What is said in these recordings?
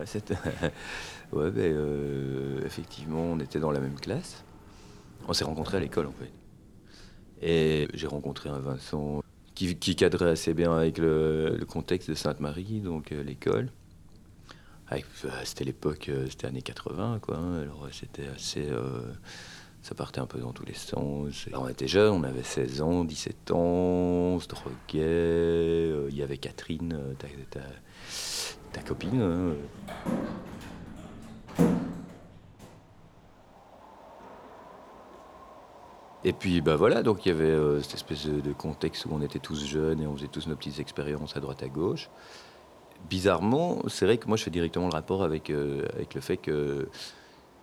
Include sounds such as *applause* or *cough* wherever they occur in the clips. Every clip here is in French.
Ouais, *laughs* ouais, ben, euh, effectivement, on était dans la même classe. On s'est rencontrés à l'école, en fait. Et j'ai rencontré un Vincent qui, qui cadrait assez bien avec le, contexte de Sainte-Marie, donc euh, l'école. Avec- euh, C'était l'époque, euh, c'était années 80, quoi. hein. Alors, c'était assez. ça partait un peu dans tous les sens. On était jeunes, on avait 16 ans, 17 ans, on se droguait. Il y avait Catherine, ta, ta- ta copine. hein. Et puis bah voilà, donc il y avait euh, cette espèce de, contexte où on était tous jeunes et on faisait tous nos petites expériences à droite à gauche. Bizarrement, c'est vrai que moi je fais directement le rapport avec, euh, avec le fait que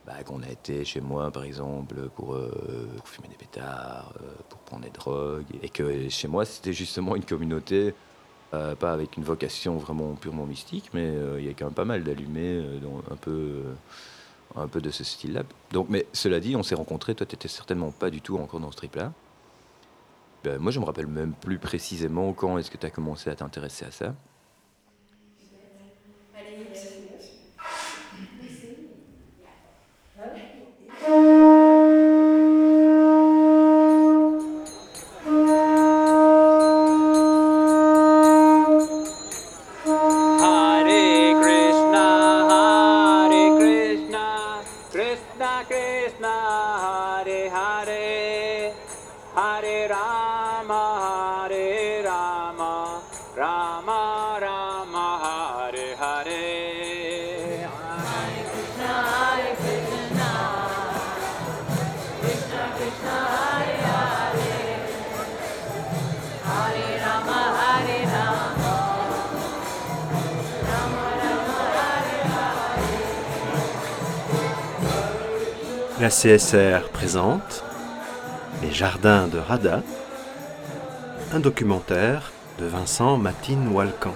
bah, qu'on a été chez moi par exemple pour, euh, fumer des pétards, euh, pour prendre des drogues, et que chez moi c'était justement une communauté euh, pas avec une vocation vraiment purement mystique, mais euh, il y a quand même pas mal d'allumés, euh, un peu, un peu de ce style-là. Donc, mais cela dit, on s'est rencontrés. Toi, t'étais certainement pas du tout encore dans ce trip-là. Ben, moi, je me rappelle même plus précisément quand est-ce que tu as commencé à t'intéresser à ça. La CSR présente Les Jardins de Rada, un documentaire de Vincent Matine Walcan.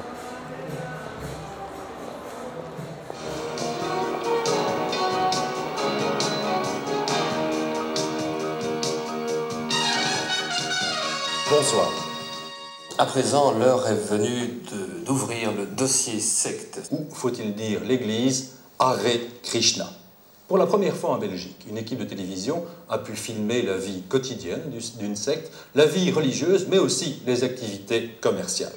Bonsoir. À présent, l'heure est venue d'ouvrir le dossier secte. ou faut-il dire l'Église, Hare Krishna? Pour la première fois en Belgique, une équipe de télévision a pu filmer la vie quotidienne du- d'une secte, la vie religieuse, mais aussi les activités commerciales.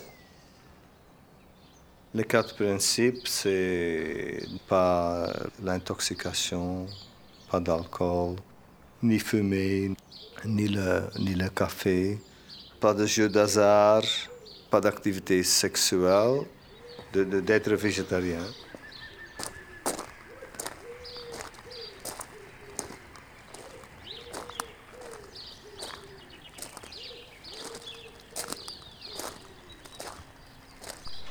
Les quatre principes, c'est pas l'intoxication, pas d'alcool, ni fumer, ni le, ni le café, pas de jeux d'hasard, pas d'activité sexuelle, de- de- d'être végétarien.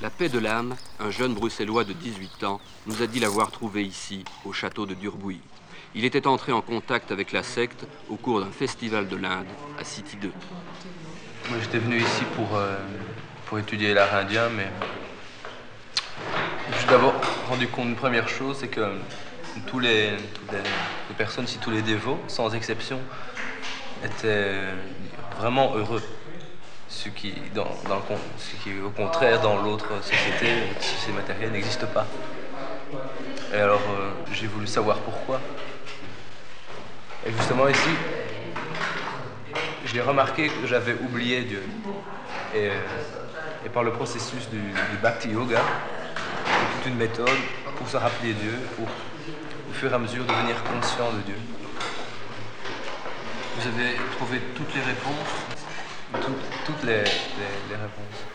La paix de l'âme, un jeune bruxellois de 18 ans, nous a dit l'avoir trouvé ici, au château de Durbouilly. Il était entré en contact avec la secte au cours d'un festival de l'Inde à City 2. Moi, j'étais venu ici pour, euh, pour étudier l'art indien, mais je d'abord rendu compte d'une première chose, c'est que tous les, toutes les, les personnes, si tous les dévots, sans exception, étaient vraiment heureux. Ce qui, qui, au contraire, dans l'autre société, la société matérielle n'existe pas. Et alors, euh, j'ai voulu savoir pourquoi. Et justement ici, j'ai remarqué que j'avais oublié Dieu. Et, euh, et par le processus du, Bhakti Yoga, c'est toute une méthode pour se rappeler Dieu, pour au fur et à mesure devenir conscient de Dieu. Vous avez trouvé toutes les réponses Toutes, toutes les, les- les réponses.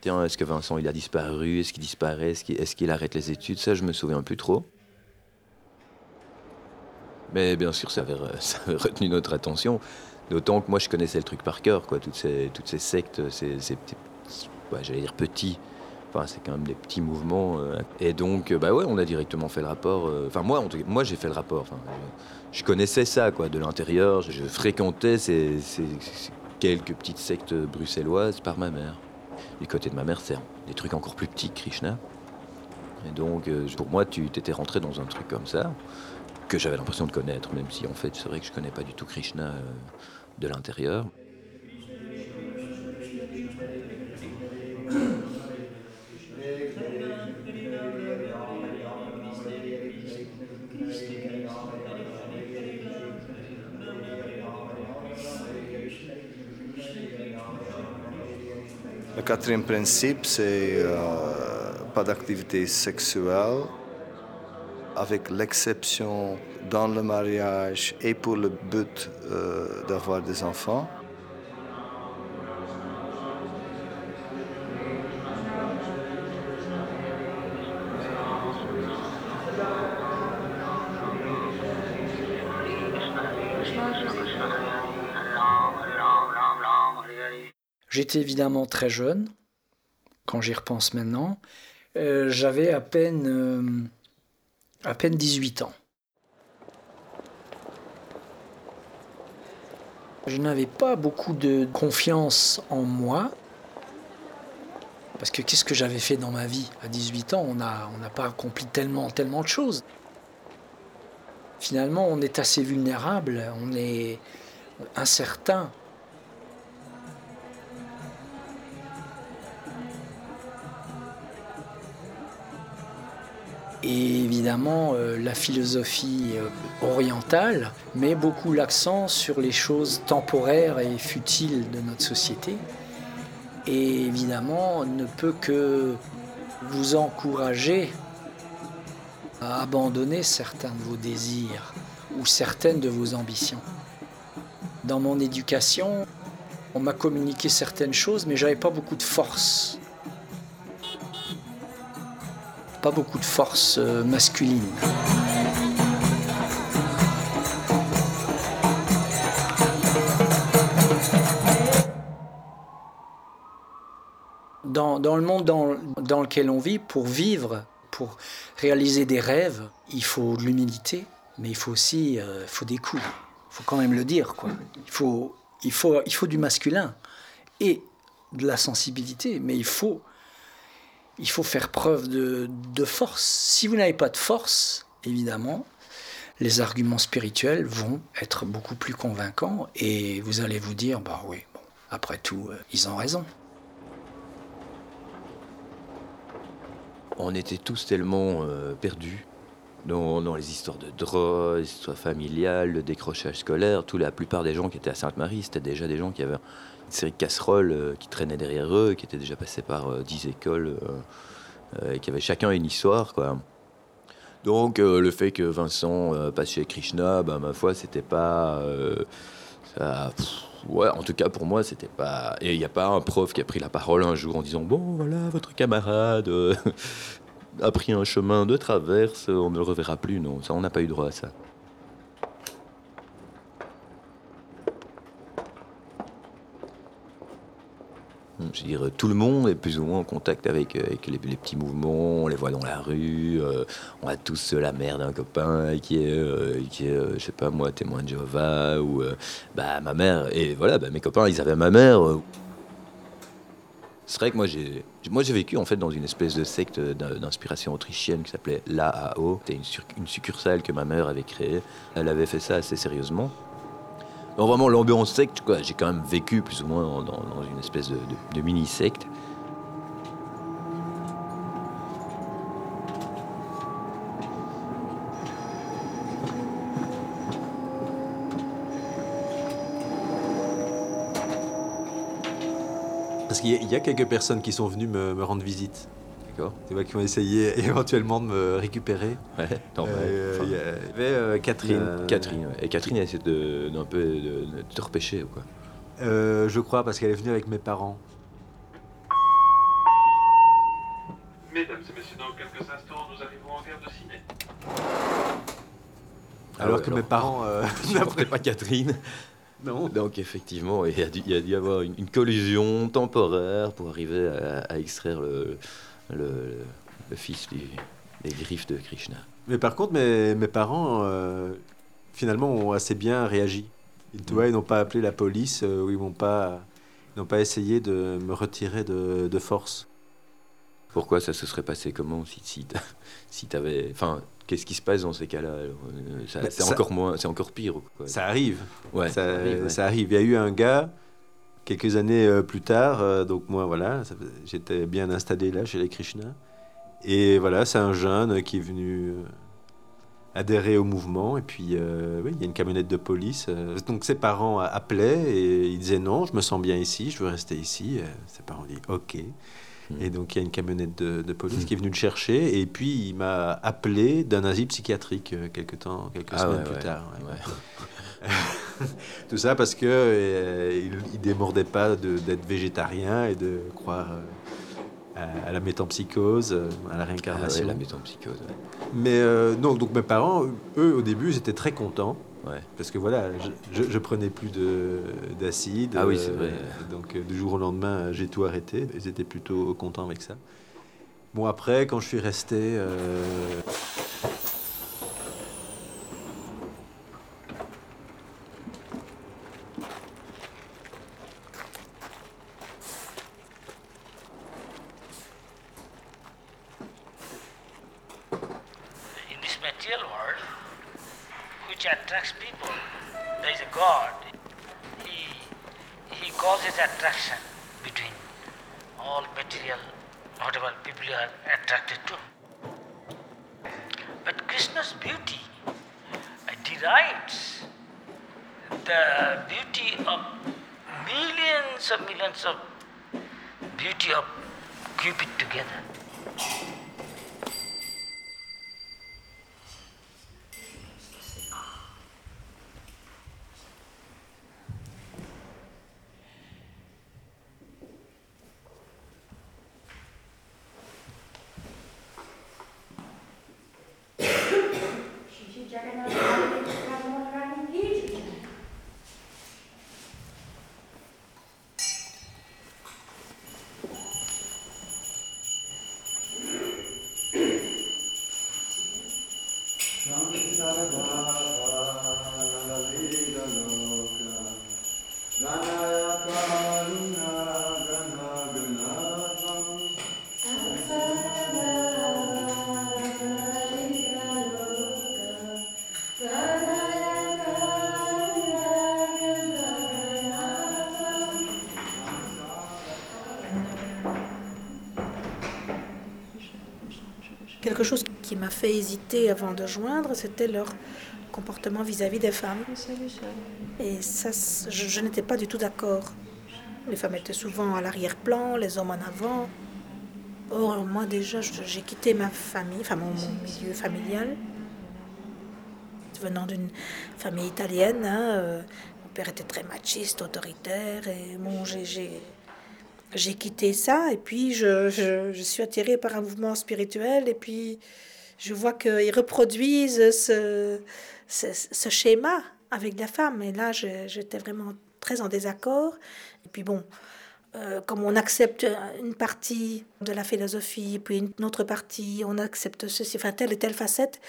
Tiens, est-ce que Vincent il a disparu? Est-ce qu'il disparaît? Est-ce qu'il qu'il arrête les études? Ça, je me souviens plus trop. Mais bien sûr, *laughs* ça avait, retenu notre attention. D'autant que moi, je connaissais le truc par cœur, quoi. Toutes ces, toutes ces sectes, ces, ces j'allais dire petits. Enfin, c'est quand même des petits mouvements. euh. Et donc, euh, bah ouais, on a directement fait le rapport. euh, Enfin, moi, moi, j'ai fait le rapport. Enfin, je, connaissais ça, quoi, de l'intérieur. Je, fréquentais ces, ces- quelques petites sectes bruxelloises par ma mère. du côté de ma mère, c'est des trucs encore plus petits Krishna. Et donc, pour moi, tu t'étais rentré dans un truc comme ça, que j'avais l'impression de connaître, même si en fait, c'est vrai que je connais pas du tout Krishna euh, de l'intérieur. Le quatrième principe, c'est euh, pas d'activité sexuelle, avec l'exception dans le mariage et pour le but euh, d'avoir des enfants. J'étais évidemment très jeune, quand j'y repense maintenant. Euh, J'avais à peine, euh, à peine 18 ans. Je n'avais pas beaucoup de confiance en moi. Parce que qu'est-ce que j'avais fait dans ma vie À 18 ans, on n'a pas accompli tellement, tellement de choses. Finalement, on est assez vulnérable, on est incertain. Évidemment, euh, la philosophie euh, orientale met beaucoup l'accent sur les choses temporaires et futiles de notre société. Et évidemment, ne peut que vous encourager à abandonner certains de vos désirs ou certaines de vos ambitions. Dans mon éducation, on m'a communiqué certaines choses, mais j'avais pas beaucoup de force pas beaucoup de force euh, masculine. Dans, dans le monde dans, dans, lequel on vit, pour vivre, pour réaliser des rêves, il faut de l'humilité, mais il faut aussi euh, faut des coups. Il faut quand même le dire. Quoi. Il, faut, il, faut, il faut du masculin et de la sensibilité, mais il faut il faut faire preuve de, de force. Si vous n'avez pas de force, évidemment, les arguments spirituels vont être beaucoup plus convaincants et vous allez vous dire, bah oui, bon, après tout, euh, ils ont raison. On était tous tellement euh, perdus dans, dans, les histoires de drogue, les histoires familiales, le décrochage scolaire. Tout, la plupart des gens qui étaient à Sainte-Marie, c'était déjà des gens qui avaient une série de casseroles euh, qui traînaient derrière eux, qui étaient déjà passés par euh, dix écoles, euh, et qui avaient chacun une histoire, quoi. Donc le fait que Vincent passe chez Krishna, bah, ma foi, c'était pas... Ouais, en tout cas pour moi, c'était pas. Et il n'y a pas un prof qui a pris la parole un jour en disant Bon, voilà, votre camarade *laughs* a pris un chemin de traverse, on ne le reverra plus. Non, ça, on n'a pas eu droit à ça. Je veux dire, tout le monde est plus ou moins en contact avec, avec les, petits mouvements, on les voit dans la rue, euh, on a tous la mère d'un copain qui est, euh, qui est euh, je sais pas moi, témoin de Jéhovah, ou bah, ma mère, et voilà, bah, mes copains, ils avaient ma mère. C'est vrai que moi j'ai, moi j'ai vécu en fait dans une espèce de secte d'inspiration autrichienne qui s'appelait l'AAO. C'était une succursale que ma mère avait créée. Elle avait fait ça assez sérieusement. Vraiment l'ambiance secte, quoi. J'ai quand même vécu plus ou moins dans, une espèce de, mini-secte. Parce qu'il y, a quelques personnes qui sont venues me rendre visite. D'accord. Tu vois, qui ont essayé *laughs* éventuellement de me récupérer. Ouais, non, euh, enfin, il y avait euh, Catherine. Euh, Catherine, ouais. Et Catherine, elle essaie de, d'un peu de, de, te repêcher ou quoi? Euh, Je crois, parce qu'elle est venue avec mes parents. Mesdames et messieurs, dans quelques instants, nous arrivons en gare de ciné. Alors, alors que alors, mes parents euh, *laughs* *laughs* n'apprenaient pas Catherine. Non. Donc effectivement, il y a dû, y a dû y avoir une, une, collision temporaire pour arriver à, à extraire le, le, le, fils du, des griffes de Krishna. Mais par contre, mes, mes parents, euh, finalement, ont assez bien réagi. Tu vois, ils n'ont pas appelé la police, euh, ou ils pas, n'ont pas essayé de me retirer de, de force. Pourquoi ça se serait passé comment si, si, *laughs* si t'avais. Enfin, qu'est-ce qui se passe dans ces cas-là Euh, Bah, C'est ça- encore moins, c'est encore pire. Quoi? Ça arrive. Ouais, ça, ça arrive, ouais. ça arrive. Il y a eu un gars, quelques années euh, plus tard, euh, donc moi, voilà, j'étais bien installé là chez les Krishna. Et voilà, c'est un jeune qui est venu euh, adhérer au mouvement. Et puis, euh, oui, il y a une camionnette de police. donc ses parents appelaient et ils disaient non, je me sens bien ici, je veux rester ici. Ses parents disent ok. Hmm. Et donc il y a une camionnette de, de police qui est venue le chercher. Et puis il m'a appelé d'un asile psychiatrique quelques temps, quelques Ah semaines ouais, plus ouais, tard. ouais. *laughs* Tout ça parce que euh, il, il démordait pas d'être végétarien et de croire euh, à, à la métempsychose, euh, à la Ah réincarnation. ouais, la métempsychose. ouais. Mais euh, non, donc mes parents, eux, au début, ils étaient très contents. Ouais. Parce que voilà, je, je- je prenais plus de- d'acide. Ah oui, c'est vrai. Donc du jour au lendemain, j'ai tout arrêté. Ils étaient plutôt contents avec ça. Bon, après, quand je suis resté. euh, which attracts people, there is a God. He, he causes attraction between all material, whatever people are attracted to. But Krishna's beauty uh, derives the beauty of millions of millions of beauty of Cupid together. Quelque chose qui m'a fait hésiter avant de joindre, c'était leur comportement vis-à-vis des femmes. Et ça, je, n'étais pas du tout d'accord. Les femmes étaient souvent à l'arrière-plan, les hommes en avant. Or, moi déjà, j'ai quitté ma famille, enfin mon, mon milieu familial. Venant d'une famille italienne, hein, euh, mon père était très machiste, autoritaire, et bon, j'ai- j'ai quitté ça et puis je, je, suis attirée par un mouvement spirituel et puis je vois qu'ils reproduisent ce, ce, schéma avec la femme. Et là, j'étais vraiment très en désaccord. Et puis bon, euh, comme on accepte une partie de la philosophie, puis une autre partie, on accepte ceci, enfin telle et telle facette,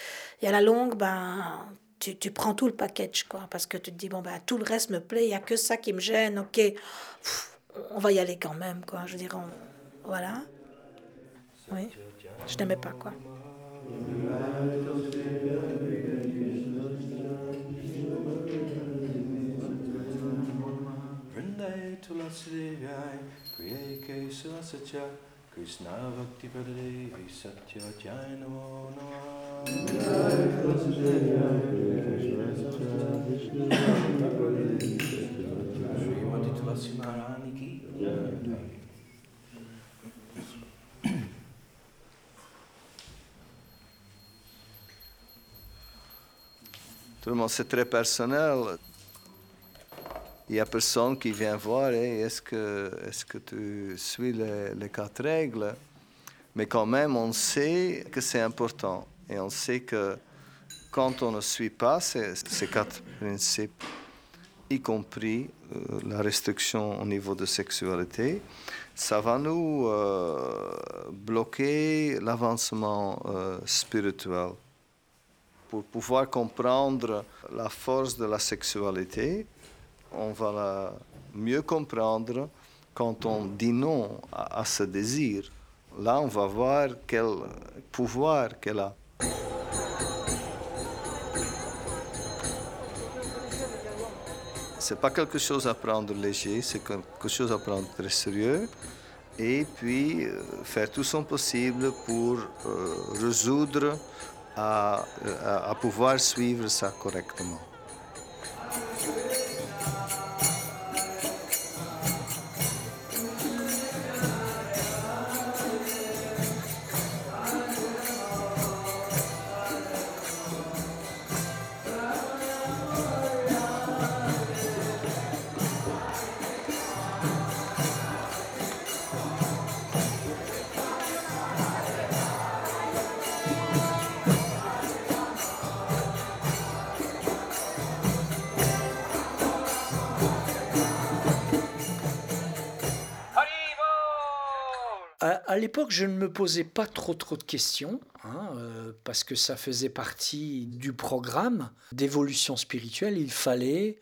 et à la longue, ben, tu, tu prends tout le package, quoi, parce que tu te dis, bon, ben, tout le reste me plaît, il n'y a que ça qui me gêne, ok, on va y aller quand même, quoi, je veux dire, on- voilà. Oui, je n'aimais pas, quoi. Krishna Bhakti Satya Jai Namo Namah. Tout le monde, c'est très personnel. Il n'y a personne qui vient voir, Hey, est-ce que, est que tu suis les, les quatre règles? Mais quand même, on sait que c'est important. Et on sait que quand on ne suit pas ces, ces quatre principes, y compris euh, la restriction au niveau de sexualité, ça va nous euh, bloquer l'avancement euh, spirituel. Pour pouvoir comprendre la force de la sexualité, on va la mieux comprendre Quand on dit non à, à ce désir, là on va voir quel pouvoir qu'elle a. C'est pas quelque chose à prendre léger, c'est quelque chose à prendre très sérieux. Et puis euh, faire tout son possible pour euh, résoudre à- à pouvoir suivre ça correctement. L'époque, je ne me posais pas trop trop de questions, hein, euh, parce que ça faisait partie du programme d'évolution spirituelle. Il fallait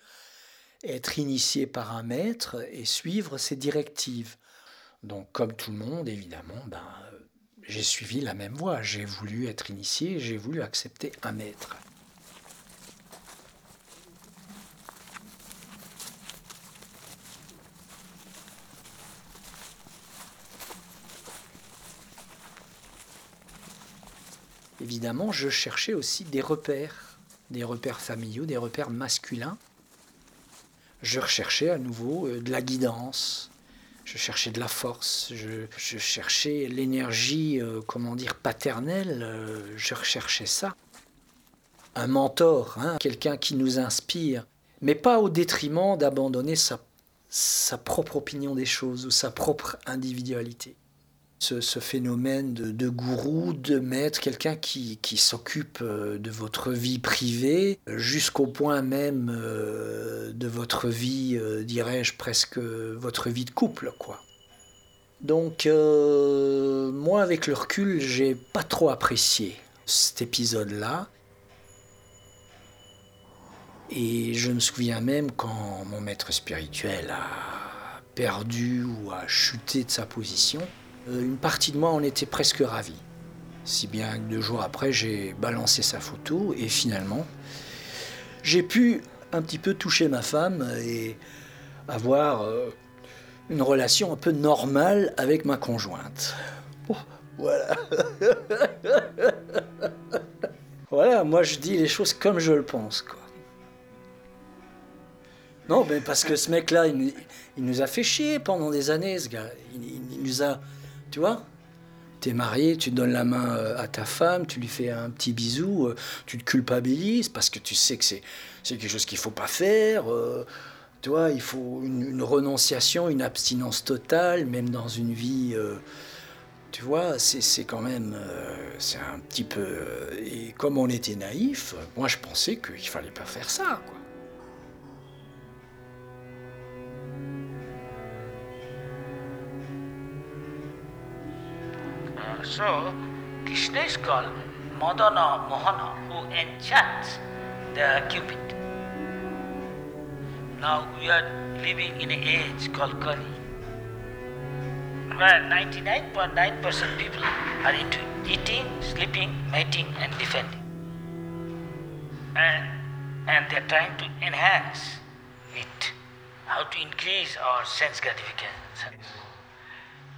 être initié par un maître et suivre ses directives. Donc, comme tout le monde, évidemment, ben, j'ai suivi la même voie. J'ai voulu être initié, j'ai voulu accepter un maître. Évidemment, je cherchais aussi des repères, des repères familiaux, des repères masculins. Je recherchais à nouveau euh, de la guidance, je cherchais de la force, je, cherchais l'énergie, euh, comment dire, paternelle, euh, je recherchais ça. Un mentor, hein, quelqu'un qui nous inspire, mais pas au détriment d'abandonner sa propre opinion des choses ou sa propre individualité ce, phénomène de, gourou, de maître, quelqu'un qui, s'occupe euh, de votre vie privée, jusqu'au point même euh, de votre vie, euh, dirais-je, presque votre vie de couple, quoi. Donc, moi, avec le recul, j'ai pas trop apprécié cet épisode-là. Et je me souviens même quand mon maître spirituel a perdu ou a chuté de sa position, une partie de moi en était presque ravie. Si bien que deux jours après, j'ai balancé sa photo et finalement, j'ai pu un petit peu toucher ma femme et avoir euh, une relation un peu normale avec ma conjointe. Oh, voilà. *laughs* voilà, moi je dis les choses comme je le pense. Quoi. Non, mais parce que ce mec-là, il, nous- a fait chier pendant des années, ce gars. Il nous a. Tu vois T'es marié, tu donnes la main euh, à ta femme, tu lui fais un petit bisou, euh, tu te culpabilises parce que tu sais que c'est quelque chose qu'il faut pas faire. euh, tu vois, il faut une, renonciation, une abstinence totale, même dans une vie. tu vois, c'est quand même. c'est un petit peu. et comme on était naïf, moi je pensais qu'il fallait pas faire ça. So, Krishna is called Madana Mohana, who enchants the Cupid. Now we are living in an age called Kali, where 99.9% people are into eating, sleeping, mating, and defending. And, and they're trying to enhance it, how to increase our sense gratification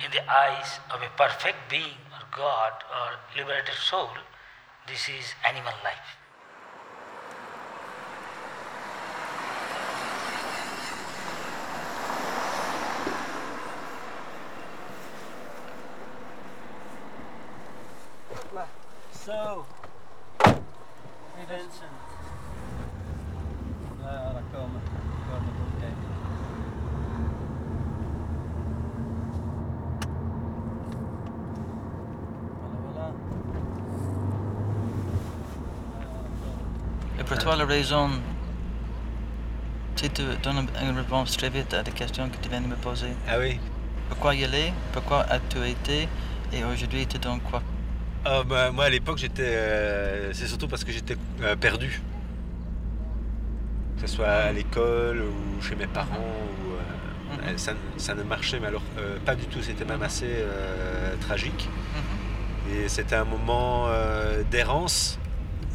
in the eyes of a perfect being God or liberated soul, this is animal life. Raison, c'est de donner une réponse très vite à la question que tu viens de me poser. Ah oui Pourquoi y aller? Pourquoi as-tu été? Et aujourd'hui, tu donnes quoi? Ah, bah, moi à l'époque j'étais. euh, c'est surtout parce que j'étais euh, perdu. Que ce soit à l'école ou chez mes parents ou euh, euh, ça, ça ne marchait mais alors euh, pas du tout, c'était même assez tragique. Et c'était un moment d'errance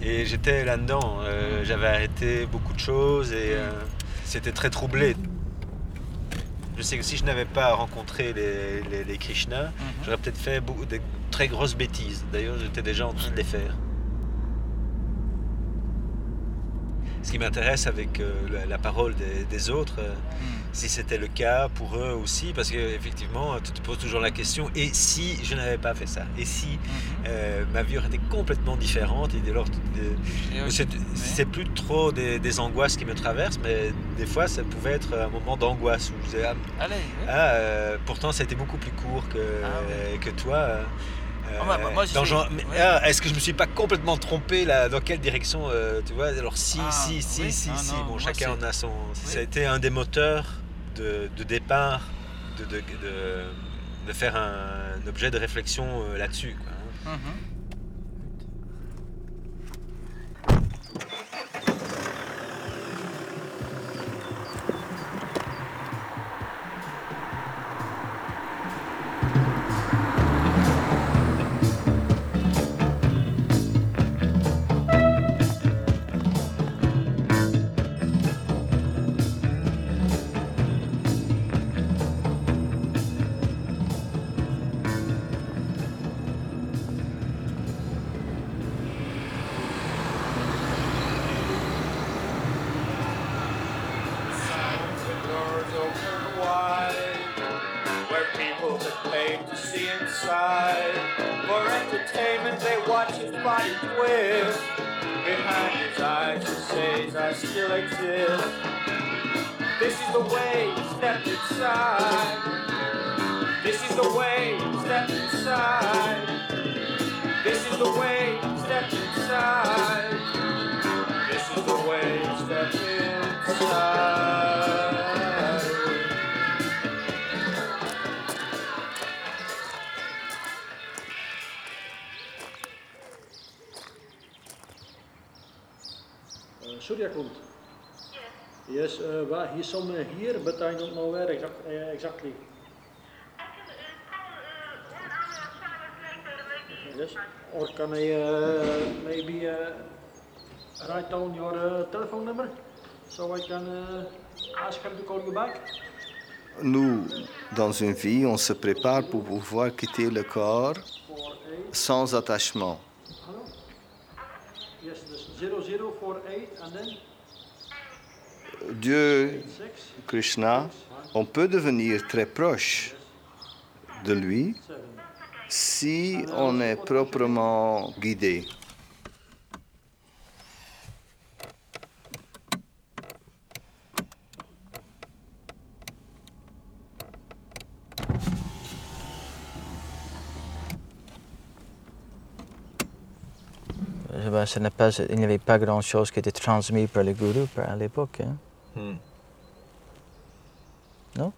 et j'étais là-dedans. Euh, J'avais arrêté beaucoup de choses et euh, c'était très troublé. Je sais que si je n'avais pas rencontré les, les, les Krishna, j'aurais peut-être fait beaucoup de très grosses bêtises. D'ailleurs, j'étais déjà en train de les faire. Ce qui m'intéresse avec euh, la, la parole des, des autres, euh, si c'était le cas pour eux aussi, parce qu'effectivement, tu te poses toujours la question, et si je n'avais pas fait ça? Et si euh, ma vie aurait été complètement différente Et dès lors, c'est plus trop des, des angoisses qui me traversent, mais des fois, ça pouvait être un moment d'angoisse où je disais, ah, Allez, oui. ah, pourtant, ça a été beaucoup plus court que, que toi. Euh, Ah, bah, bah, moi, dans genre, ah, Est-ce que je me suis pas complètement trompé là Dans quelle direction euh, Tu vois? Alors si, Ah, si, si, oui. si, Ah, si. non, bon, chacun en a son. Ça a Oui. été un des moteurs de, de départ de, de, de, faire un, objet de réflexion euh, là-dessus. quoi, hein. doors so I can uh, ask him to call you back? Nous, dans une vie, on se prépare pour pouvoir quitter le corps sans attachement. Hello? Yes, this 0048 and then Dieu, Krishna, on peut devenir très proche de lui si on est proprement guidé. Euh, ben, ce n'est pas, il n'y avait pas grand-chose qui était transmis par le gourou par- à l'époque. hein. Hmm. Non?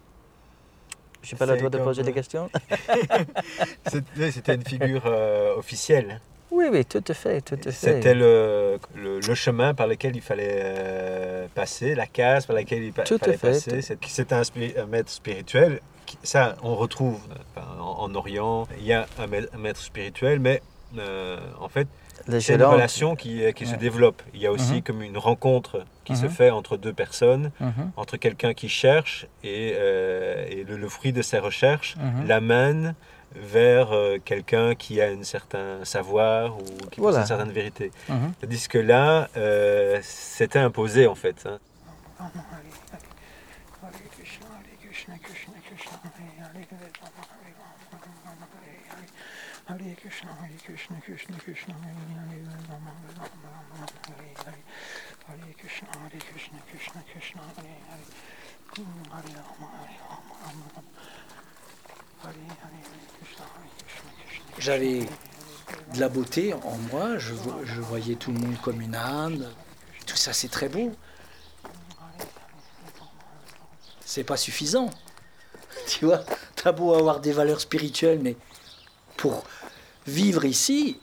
Je n'ai pas le C'est droit de poser des euh, questions? *laughs* C'était une figure euh, officielle. Oui, oui, tout à fait, tout à fait. C'était le, le, le chemin par lequel il fallait euh, passer, la case par laquelle il pa- Tout fallait fait, passer. C'est- C'était un, maître spirituel. Ça, on retrouve en, en Orient. Il y a un maître, spirituel, mais euh, en fait, Les c'est une relation qui, euh, qui se développe. Il y a aussi Mhm. comme une rencontre qui se Mhm. fait entre deux personnes, Mhm. entre quelqu'un qui cherche et, euh, et le, le fruit de ses recherches l'amène vers euh, quelqu'un qui a un certain savoir ou qui Voilà. possède une certaine vérité. Tandis que là, euh, c'était imposé en fait. hein. Hare Krishna, Hare Krishna, Krishna Krishna, Hare Hare, Hare Krishna, Hare Krishna, Krishna Krishna, Hare Hare, Rama Rama Rama, Hare Hare, Hare Krishna, Hare Krishna, Krishna Krishna, Hare Hare, Hare Rama, Hare Rama, Rama Rama, Hare Hare, Hare Krishna, Hare Krishna, Krishna Krishna, J'avais de la beauté en moi, je voyais tout le monde comme une âme. Tout ça, c'est très beau. C'est pas suffisant. *laughs* Tu vois, t'as beau avoir des valeurs spirituelles, mais pour vivre ici,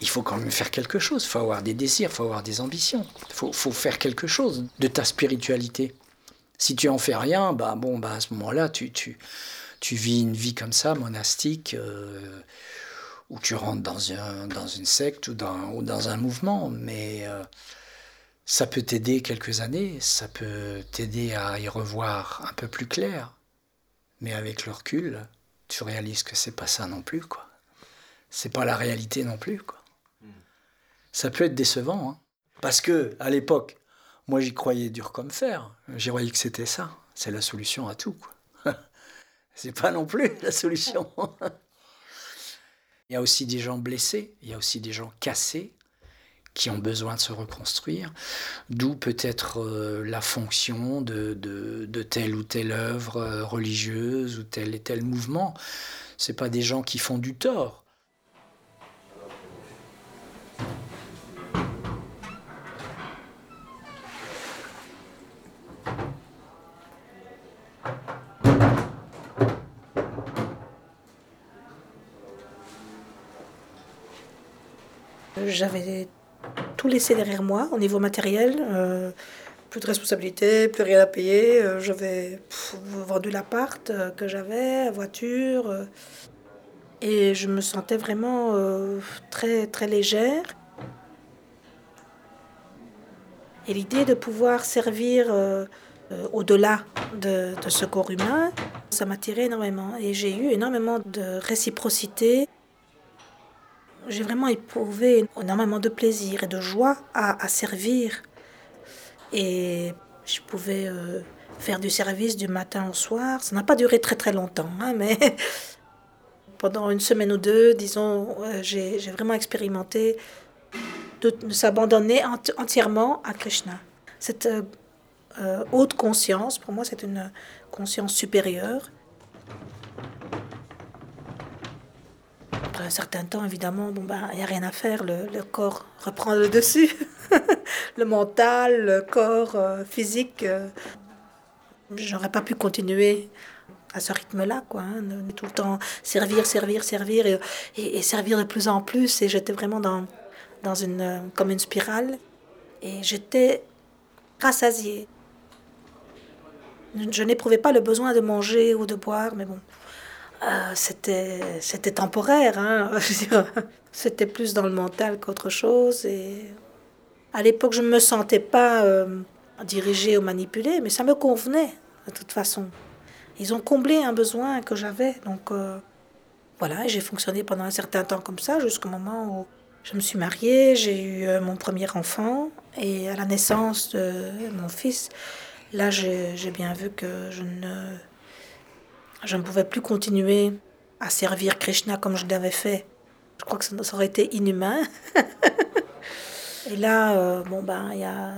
il faut quand même faire quelque chose. Il faut avoir des désirs, il faut avoir des ambitions. Il faut, faire quelque chose de ta spiritualité. Si tu en fais rien, bah bon, bah à ce moment-là, tu, vis une vie comme ça, monastique, euh, où tu rentres dans, un, dans une secte ou dans, ou dans un mouvement. Mais euh, ça peut t'aider quelques années, ça peut t'aider à y revoir un peu plus clair. Mais avec le recul, tu réalises que c'est pas ça non plus, quoi. C'est pas la réalité non plus, quoi. Ça peut être décevant, hein. Parce que, à l'époque, moi j'y croyais dur comme fer. J'y croyais que c'était ça. C'est la solution à tout, quoi. *laughs* c'est pas non plus la solution. *laughs* il y a aussi des gens blessés, il y a aussi des gens cassés qui ont besoin de se reconstruire, d'où peut-être euh, la fonction de, de, de, telle ou telle œuvre euh, religieuse ou tel et tel mouvement. C'est pas des gens qui font du tort. J'avais tout laissé derrière moi au niveau matériel. Euh, plus de responsabilité, plus rien à payer. Euh, j'avais vendu l'appart euh, que j'avais, la voiture. et je me sentais vraiment très, très légère. Et l'idée de pouvoir servir au-delà de, de ce corps humain, ça m'attirait énormément. Et j'ai eu énormément de réciprocité. J'ai vraiment éprouvé énormément de plaisir et de joie à, servir. Et je pouvais euh, faire du service du matin au soir. Ça n'a pas duré très très longtemps, hein, mais *laughs* pendant une semaine ou deux, disons, j'ai vraiment expérimenté de, s'abandonner enti- entièrement à Krishna. Cette euh, euh, haute conscience, pour moi, c'est une conscience supérieure. Après un certain temps, évidemment, bon, ben, il n'y a rien à faire, le, le corps reprend le dessus. *laughs* le mental, le corps euh, physique. euh, J'aurais pas pu continuer à ce rythme-là, quoi. hein, tout le temps servir, servir, servir et, et- servir de plus en plus. Et j'étais vraiment dans, dans une, comme une spirale. Et j'étais rassasiée. Je n'éprouvais pas le besoin de manger ou de boire, mais bon, euh, c'était temporaire. Hein, *laughs* c'était plus dans le mental qu'autre chose. Et à l'époque, je ne me sentais pas euh, dirigée ou manipulée, mais ça me convenait de toute façon. Ils ont comblé un besoin que j'avais, donc euh, voilà, j'ai fonctionné pendant un certain temps comme ça, jusqu'au moment où je me suis mariée, j'ai eu mon premier enfant, et à la naissance de mon fils, là j'ai bien vu que je ne, je ne pouvais plus continuer à servir Krishna comme je l'avais fait. Je crois que ça, aurait été inhumain. *laughs* et là, euh, bon ben, il y a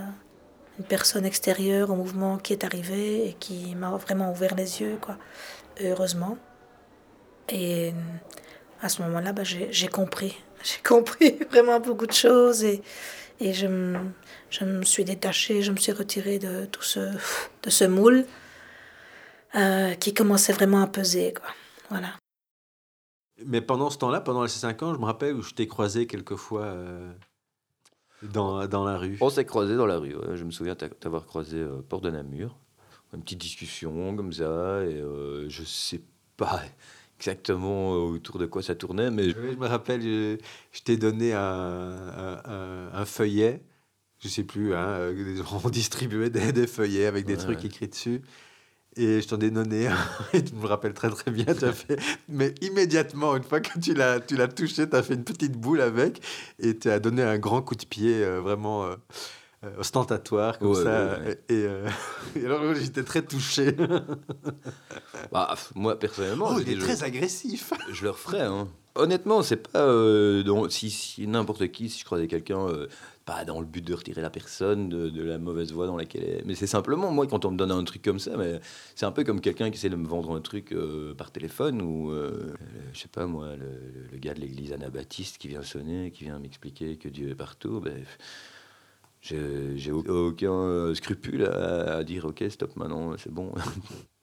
une personne extérieure au mouvement qui est arrivée et qui m'a vraiment ouvert les yeux, quoi, heureusement. Et à ce moment-là, j'ai j'ai compris. *laughs* J'ai compris *laughs* vraiment beaucoup de choses et, et je, me, je me suis détachée, je me suis retirée de tout ce, de ce moule euh, qui commençait vraiment à peser, quoi. Voilà. Mais pendant ce temps-là, pendant les 5 ans, je me rappelle où je t'ai croisé quelquefois euh, dans, dans la rue. On s'est croisés dans la rue. ouais. Je me souviens t'a- t'avoir croisé euh, Port de Namur. Une petite discussion comme ça. Et euh, je sais pas exactement euh, autour de quoi ça tournait, mais je me rappelle, je, je t'ai donné un, un- un- un feuillet, je sais plus, hein, on distribuait des, des feuillets avec des Ouais, trucs ouais. écrits dessus. Et je t'en ai donné un, *laughs* et tu me rappelles très très bien, tu as fait, mais immédiatement, une fois que tu l'as, tu l'as touché, tu as fait une petite boule avec, et tu as donné un grand coup de pied euh, vraiment euh, euh, ostentatoire, comme Ouais, ça. ouais, ouais. Et, euh, *laughs* et alors j'étais très touché. Bah, moi personnellement, Oh, je il est très agressif. Je le referais. Hein. Honnêtement, c'est pas euh, si, n'importe qui, si je croisais quelqu'un, euh, pas dans le but de retirer la personne de, la mauvaise voie dans laquelle elle est. Mais c'est simplement, moi, quand on me donne un truc comme ça, mais c'est un peu comme quelqu'un qui essaie de me vendre un truc euh, par téléphone ou, je sais pas moi, le, gars de l'église anabaptiste qui vient sonner, qui vient m'expliquer que Dieu est partout. Ben, j'ai j'ai au- aucun scrupule à, à dire ok, stop maintenant, c'est bon. *laughs*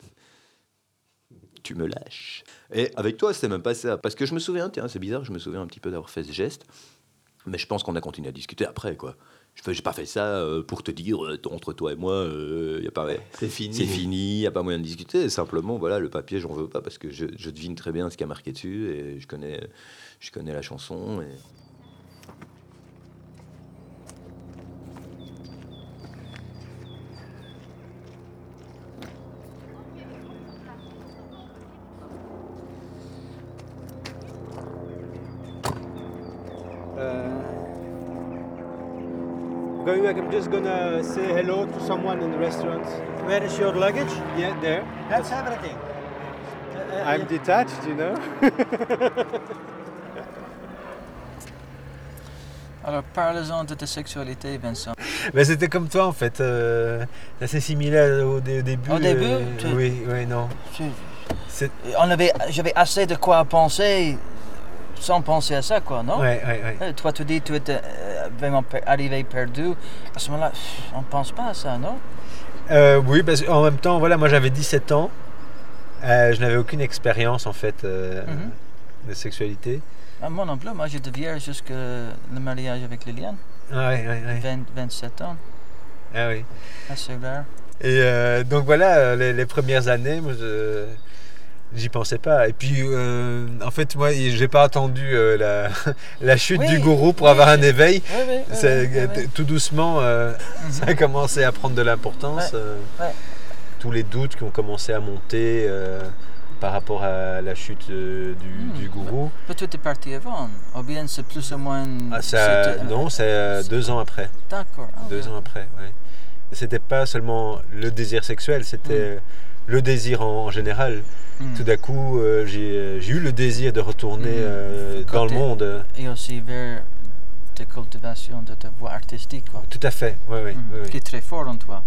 tu me lâches. Et avec toi, c'était même pas ça. Parce que je me souviens, tiens, c'est bizarre, je me souviens un petit peu d'avoir fait ce geste. Mais je pense qu'on a continué à discuter après, quoi. Je j'ai pas fait ça euh, pour te dire euh, entre toi et moi, euh, y a pas, *laughs* C'est fini. c'est fini, y a pas moyen de discuter. Simplement, voilà, le papier, j'en veux pas parce que je, je devine très bien ce qui a marqué dessus et je connais, je connais la chanson. Et... going back, I'm just gonna say hello to someone in the restaurant. Where is your luggage? Yeah, there. That's everything. Uh, uh, I'm yeah. detached, you know. *laughs* Alors, parlons de ta sexualité, Vincent. Mais c'était comme toi en fait, euh, assez similaire au, dé- début. Au début, euh, tu- Oui, oui, non. On avait, j'avais assez de quoi penser sans penser à ça, quoi, non? Ouais, ouais, ouais. Euh, Toi, tu dis tu étais euh, vraiment arrivé perdu. À ce moment-là, on ne pense pas à ça, non? Euh, oui, parce qu'en même temps, voilà, moi j'avais 17 ans. Euh, je n'avais aucune expérience en fait euh, Mhm. de sexualité. Ah, Moi non plus, moi j'étais vierge jusqu'à le mariage avec Liliane. Ah ouais. 20 27 ans, Ah oui. assez rare. Et donc voilà, les, les premières années, moi, je j'y pensais pas. Et puis, euh, en fait, moi, j'ai pas attendu euh, la, *laughs* la chute Oui, du gourou pour oui, avoir un éveil. oui, oui, oui, oui, oui, oui. Tout doucement, euh, ça a commencé à prendre de l'importance. Ouais, euh, ouais. Tous les doutes qui ont commencé à monter euh, par rapport à la chute euh, du, Hmm. du gourou. Mais tu étais parti avant, ou bien c'est plus ou moins. Ah, ça- non, c'est euh, deux ans après. D'accord. ah Deux ans après, ouais. C'était pas seulement le désir sexuel, c'était le désir en, en général. Mm. Tout d'un coup, euh, j'ai j'ai eu le désir de retourner Mm. euh, dans le monde. Et aussi vers ta cultivation de ta voix artistique, quoi. Tout à fait, oui, oui. Mm. oui, oui. Qui est très fort en toi.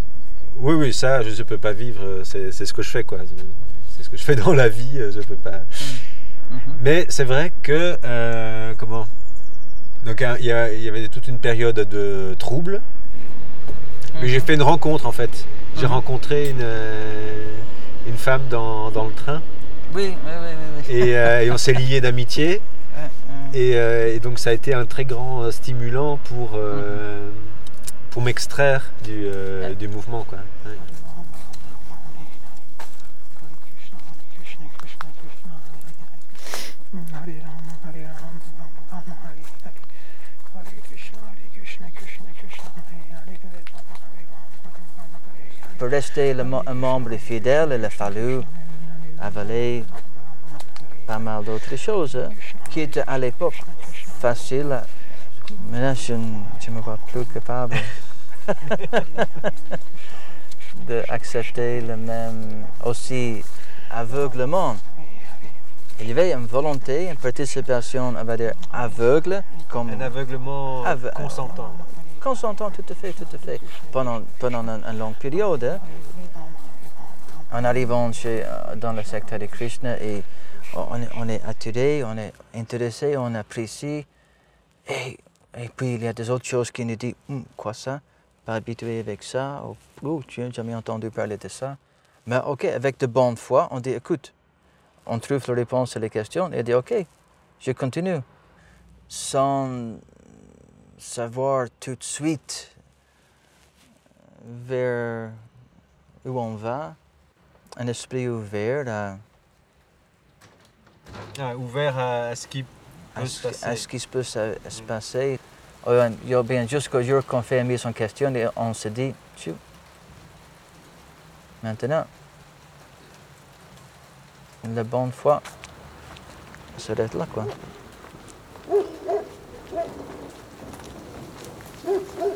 Oui, oui, ça, je ne peux pas vivre, euh, c'est ce que je fais, quoi. C'est ce que je fais dans la vie, euh, je peux pas. Mais c'est vrai que, euh, comment? Donc, il y, avait toute une période de trouble. Mais j'ai fait une rencontre, en fait. J'ai Mhm. rencontré une, euh, une femme dans, dans le train. Oui, oui, oui, oui. Et, euh, et on s'est liés d'amitié. *laughs* Et, euh, et donc ça a été un très grand stimulant pour, euh, pour m'extraire du, du mouvement. Quoi. Ouais. Hare Rama, Hare Rama, Rama Rama, Hare Hare. Hare Krishna, Hare Krishna, Krishna Krishna, Hare Hare, Hare Rama, Hare Rama, Rama Rama, Hare Hare. Pour rester le un membre fidèle, il a fallu avaler pas mal d'autres choses hein, qui étaient à l'époque faciles. Maintenant, je ne me vois plus capable *laughs* d'accepter le même aussi aveuglement. Il y avait une volonté, une participation, on va dire, aveugle, comme Un aveuglement Ave- consentant. Consentant, tout à fait, tout à fait, pendant, pendant une, longue période. hein. En arrivant chez, euh, dans le secteur de Krishna, et on est, on attiré, on est intéressé, on apprécie. Et, et puis il y a des autres choses qui nous disent Hum, quoi ça? Pas habitué avec ça? Ou oh, tu n'as jamais entendu parler de ça? Mais ok, avec de bonne foi, on dit écoute, on trouve la réponse à les questions et on dit ok, je continue. Sans savoir tout de suite vers où on va, un esprit ouvert à, Ah, ouvert à, à ce qui à peut ce, se passer. à ce qui peut se, se passer. Il y a bien jusqu'au jour qu'on fait une mise en question et on se dit, maintenant, la bonne foi s'arrête là, quoi. Mm-hmm.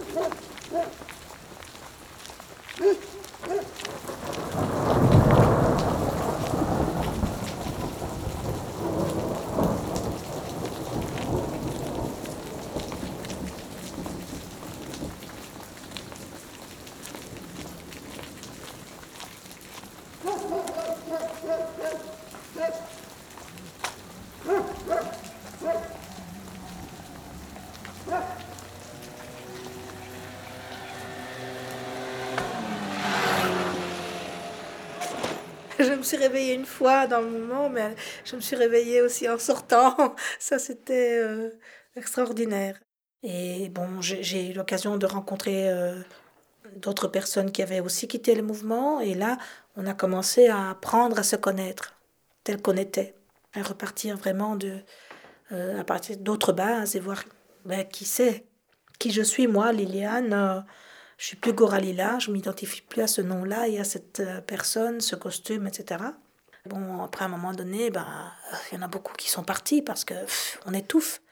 Je me suis réveillée une fois dans le moment, mais je me suis réveillée aussi en sortant. *laughs* Ça, c'était euh, extraordinaire. Et bon, j'ai eu l'occasion de rencontrer euh, d'autres personnes qui avaient aussi quitté le mouvement. Et là, on a commencé à apprendre à se connaître tel qu'on était. À repartir vraiment de, euh, à partir d'autres bases et voir ben, qui c'est, qui je suis, moi, Liliane. Je suis plus Goralila, je m'identifie plus à ce nom-là et à cette euh, personne, ce costume, etc. Bon, après, à un moment donné, ben, il y en a beaucoup qui sont partis parce que on étouffe.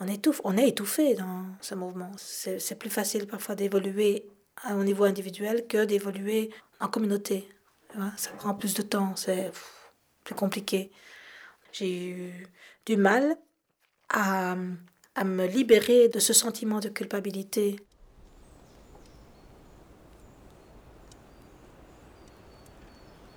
On étouffe, on est étouffé dans ce mouvement. C'est plus facile parfois d'évoluer au niveau individuel que d'évoluer en communauté. Ça prend plus de temps, c'est plus compliqué. J'ai eu du mal à, à me libérer de ce sentiment de culpabilité.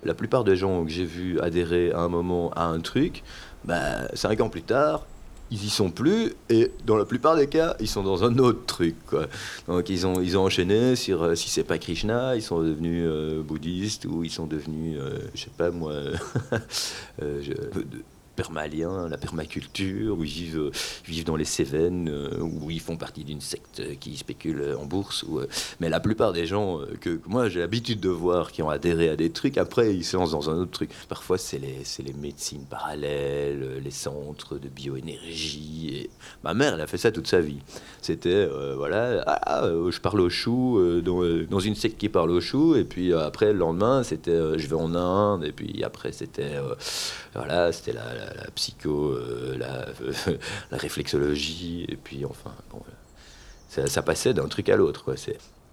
La plupart des gens que j'ai vus adhérer à un moment à un truc, bah, cinq ans plus tard, ils y sont plus, et dans la plupart des cas, ils sont dans un autre truc. Quoi. Donc ils ont, ils ont enchaîné sur, euh, si c'est pas Krishna, ils sont devenus euh, bouddhistes, ou ils sont devenus, euh, je sais pas moi, *laughs* euh, je- permaliens, la permaculture, où ils vivent, vivent dans les Cévennes, euh, où ils font partie d'une secte qui spécule en bourse. Ou, euh, mais la plupart des gens euh, que, moi j'ai l'habitude de voir qui ont adhéré à des trucs, après ils se lancent dans un autre truc. Parfois c'est les, les médecines parallèles, les centres de bioénergie. Ma mère, elle a fait ça toute sa vie. C'était, voilà, ah, euh, je parle au chou, dans, dans une secte qui parle au chou, et puis après le lendemain c'était je vais en Inde, et puis après c'était voilà, c'était la, la- la psycho, euh, *laughs* la, réflexologie, et puis enfin, bon, ça, ça passait d'un truc à l'autre.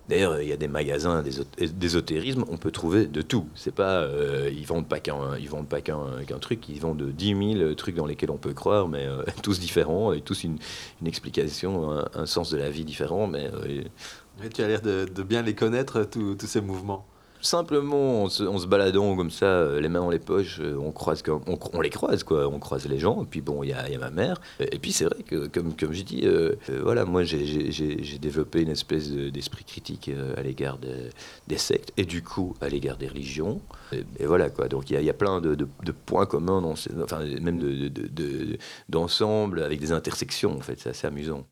D'ailleurs, il y a des magasins d'ésot- d'ésotérisme, on peut trouver de tout. C'est pas, euh, ils vendent pas qu'un, ils vendent pas qu'un, truc, ils vendent 10 000 trucs dans lesquels on peut croire, mais euh, *laughs* tous différents, et tous une, une explication, un, sens de la vie différent, mais tu as l'air de, bien les connaître, tous ces mouvements. Simplement, en se, en baladant comme ça, euh, les mains dans les poches, euh, on croise, on, les croise quoi, on croise les gens. Et puis bon, il y a, ma mère. Et, et puis c'est vrai que, comme, comme je dis, euh, euh, voilà, moi j'ai- développé une espèce de- d'esprit critique euh, à l'égard de- des sectes et du coup à l'égard des religions. Et, voilà quoi. Donc il y a, plein de, points communs, enfin même de- de- de- d'ensemble avec des intersections. En fait, c'est assez amusant.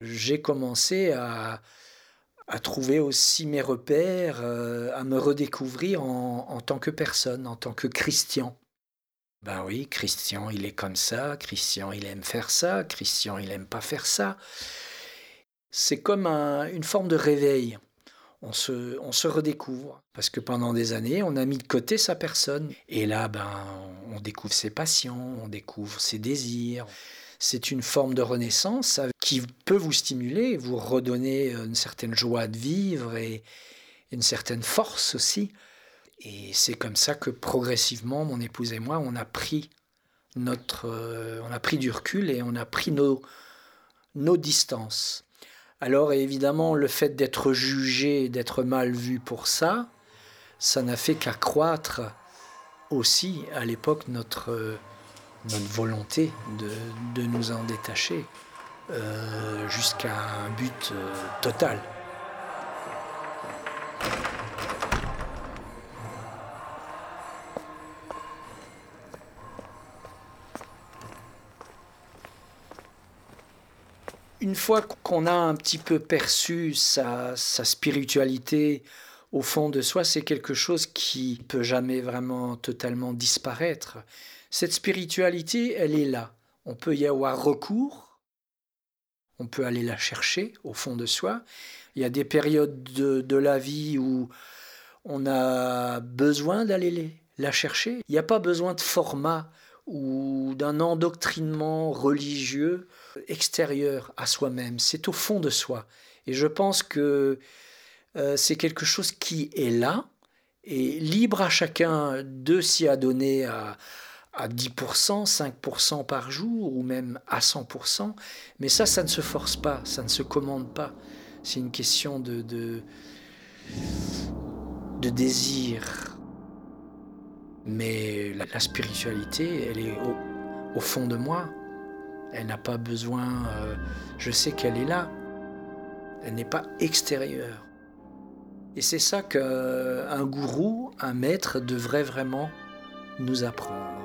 j'ai commencé à, à trouver aussi mes repères, euh, à me redécouvrir en, en tant que personne, en tant que Christian. Ben oui, Christian, il est comme ça, Christian, il aime faire ça, Christian, il aime pas faire ça. C'est comme un- une forme de réveil. On se, on se redécouvre. Parce que pendant des années, on a mis de côté sa personne. Et là, ben, on découvre ses passions, on découvre ses désirs. C'est une forme de renaissance euh, qui peut vous stimuler, vous redonner une certaine joie de vivre et une certaine force aussi. Et c'est comme ça que progressivement, mon épouse et moi, on a pris notre, euh, on a pris du recul et on a pris nos, nos distances. Alors évidemment, le fait d'être jugé, d'être mal vu pour ça, ça n'a fait qu'accroître aussi à l'époque notre, euh, notre volonté de, de nous en détacher euh, jusqu'à un but euh, total. Une fois qu'on a un petit peu perçu sa, sa spiritualité au fond de soi, c'est quelque chose qui peut jamais vraiment totalement disparaître. Cette spiritualité, elle est là. On peut y avoir recours, on peut aller la chercher au fond de soi. Il y a des périodes de, la vie où on a besoin d'aller la chercher. Il n'y a pas besoin de format ou d'un endoctrinement religieux extérieur à soi-même. C'est au fond de soi. Et je pense que euh, c'est quelque chose qui est là et libre à chacun de s'y adonner à, à 10%, 5% par jour ou même à 100%. Mais ça, ça ne se force pas, ça ne se commande pas. C'est une question de, de, désir. Mais la, spiritualité, elle est au, au fond de moi. Elle n'a pas besoin. euh, je sais qu'elle est là. Elle n'est pas extérieure. Et c'est ça qu'un gourou, un maître devrait vraiment nous apprendre,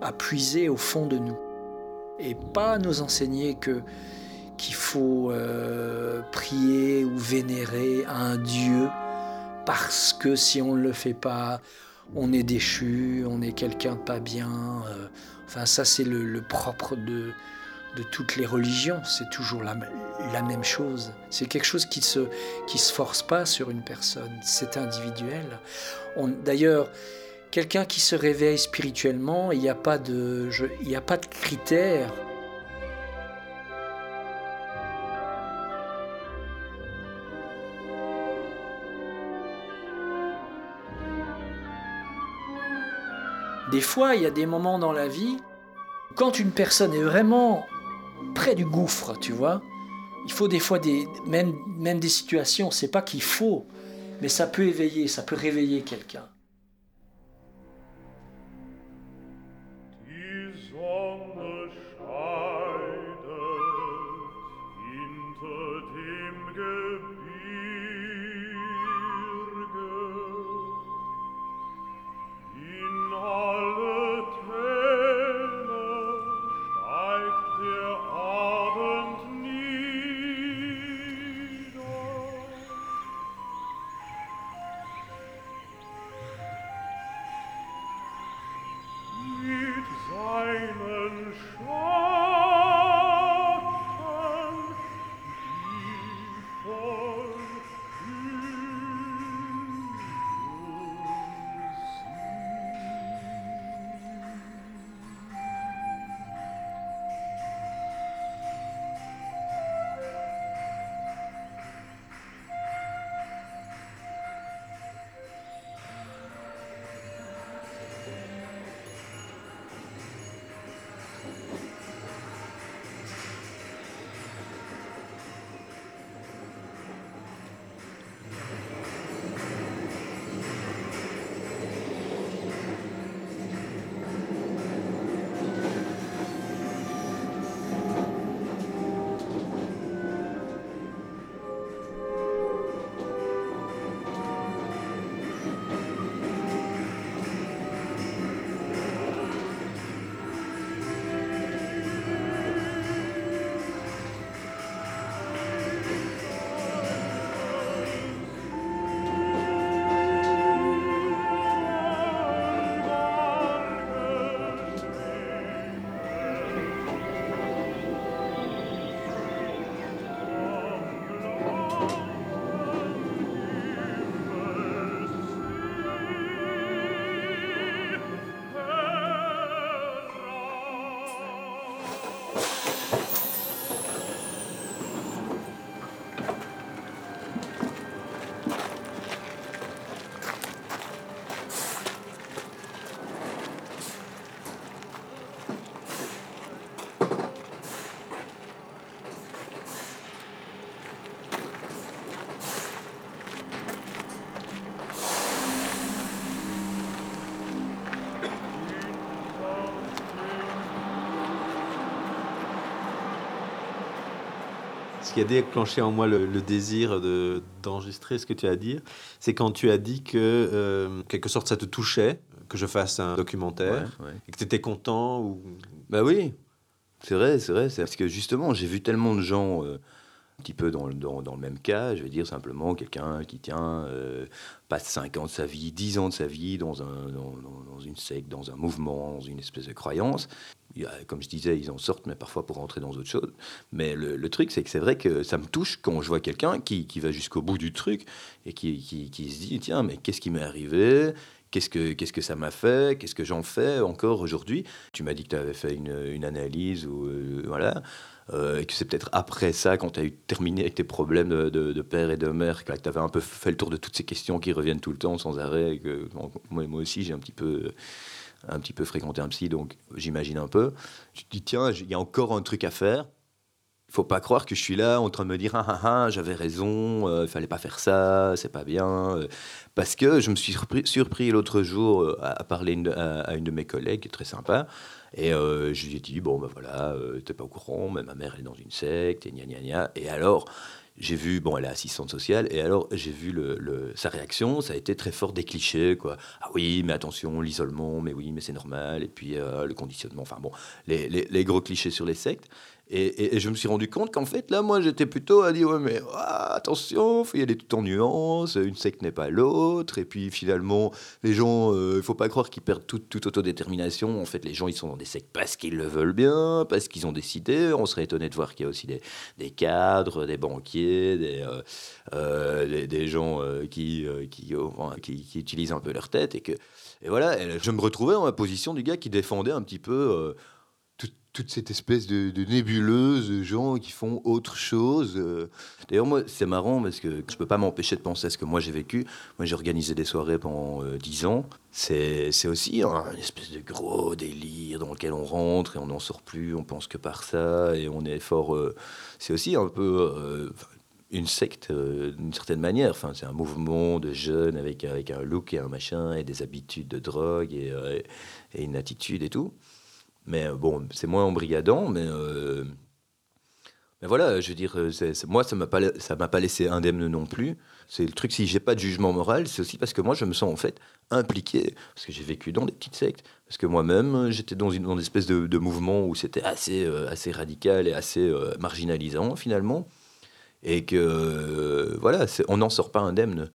à puiser au fond de nous. Et pas nous enseigner que qu'il faut euh, prier ou vénérer un Dieu parce que si on ne le fait pas, on est déchu, on est quelqu'un de pas bien. euh, enfin, ça, c'est le, propre de, de toutes les religions. C'est toujours la, la même chose. C'est quelque chose qui se, qui se force pas sur une personne. C'est individuel. D'ailleurs, quelqu'un qui se réveille spirituellement, il n'y a pas de, il n'y a pas de critères. Des fois, il y a des moments dans la vie, quand une personne est vraiment près du gouffre, tu vois, il faut des fois des, même, même des situations, c'est pas qu'il faut, mais ça peut éveiller, ça peut réveiller quelqu'un. Ce qui a déclenché en moi le, le désir de- d'enregistrer ce que tu as à dire, c'est quand tu as dit que, euh, quelque sorte, ça te touchait, que je fasse un documentaire, Ouais, ouais. et que tu étais content ou... Bah oui, c'est vrai, c'est vrai. C'est parce que justement, j'ai vu tellement de gens euh, un petit peu dans, le- dans, dans le même cas. Je vais dire simplement quelqu'un qui tient euh, passe 5 ans de sa vie, 10 ans de sa vie dans, un, dans- dans une secte, dans un mouvement, dans une espèce de croyance. Comme je disais, ils en sortent, mais parfois pour rentrer dans autre chose. Mais le, truc, c'est que c'est vrai que ça me touche quand je vois quelqu'un qui, qui va jusqu'au bout du truc et qui, qui, qui se dit tiens, mais qu'est-ce qui m'est arrivé? Qu'est-ce que, que ça m'a fait? Qu'est-ce que j'en fais encore aujourd'hui? Tu m'as dit que tu avais fait une, analyse, ou, euh, voilà, euh, et que c'est peut-être après ça, quand tu as eu terminé avec tes problèmes de, de- père et de mère, que tu avais un peu fait le tour de toutes ces questions qui reviennent tout le temps sans arrêt. Et que, moi aussi, j'ai un petit peu un petit peu fréquenté un psy, donc j'imagine un peu. Te dis, tiens, il y a encore un truc à faire. Il faut pas croire que je suis là en train de me dire, ah ah ah, j'avais raison, euh, il fallait pas faire ça, c'est pas bien. euh, parce que je me suis surpris, l'autre jour euh, à, parler à, une de mes collègues, très sympa, et euh, je lui ai dit, bon, ben voilà, euh, t'es pas au courant, mais ma mère, est dans une secte, et gna gna gna. Et alors, j'ai vu, bon, elle est assistante sociale, et alors j'ai vu sa réaction, ça a été très fort des clichés, quoi. Ah oui, mais attention, l'isolement, mais oui, mais c'est normal, et puis euh, le conditionnement, enfin bon, les gros clichés sur les sectes. Et, je me suis rendu compte qu'en fait, là, moi, j'étais plutôt à dire, ouais, mais ah, attention, faut y aller tout en nuances, une secte n'est pas l'autre. Et puis finalement, les gens, euh, il faut pas croire qu'ils perdent toute, toute autodétermination. En fait, les gens, ils sont dans des sectes parce qu'ils le veulent bien, parce qu'ils ont décidé. On serait étonné de voir qu'il y a aussi des, des cadres, des banquiers, des, euh, euh, des, gens qui, qui, utilisent un peu leur tête. Et, que, et voilà, je me retrouvais dans la position du gars qui défendait un petit peu toute, cette espèce de, de nébuleuse de gens qui font autre chose. euh. D'ailleurs, moi, c'est marrant parce que je peux pas m'empêcher de penser à ce que moi j'ai vécu. Moi, j'ai organisé des soirées pendant euh, 10 ans. C'est aussi un une espèce de gros délire dans lequel on rentre et on n'en sort plus, on pense que par ça et on est fort. euh, c'est aussi un peu. euh, une secte d'une certaine manière. Enfin, c'est un mouvement de jeunes avec, avec un look et un machin et des habitudes de drogue et une attitude et tout. Mais euh, bon, c'est moins embrigadant, mais, euh, mais voilà, je veux dire, euh, moi, ça m'a pas, ça m'a pas laissé indemne non plus. C'est le truc, si j'ai pas de jugement moral, c'est aussi parce que moi, je me sens en fait impliqué, parce que j'ai vécu dans des petites sectes, parce que moi-même, j'étais dans une, espèce de, mouvement où c'était assez, assez radical et assez marginalisant finalement et que voilà, on n'en sort pas indemne.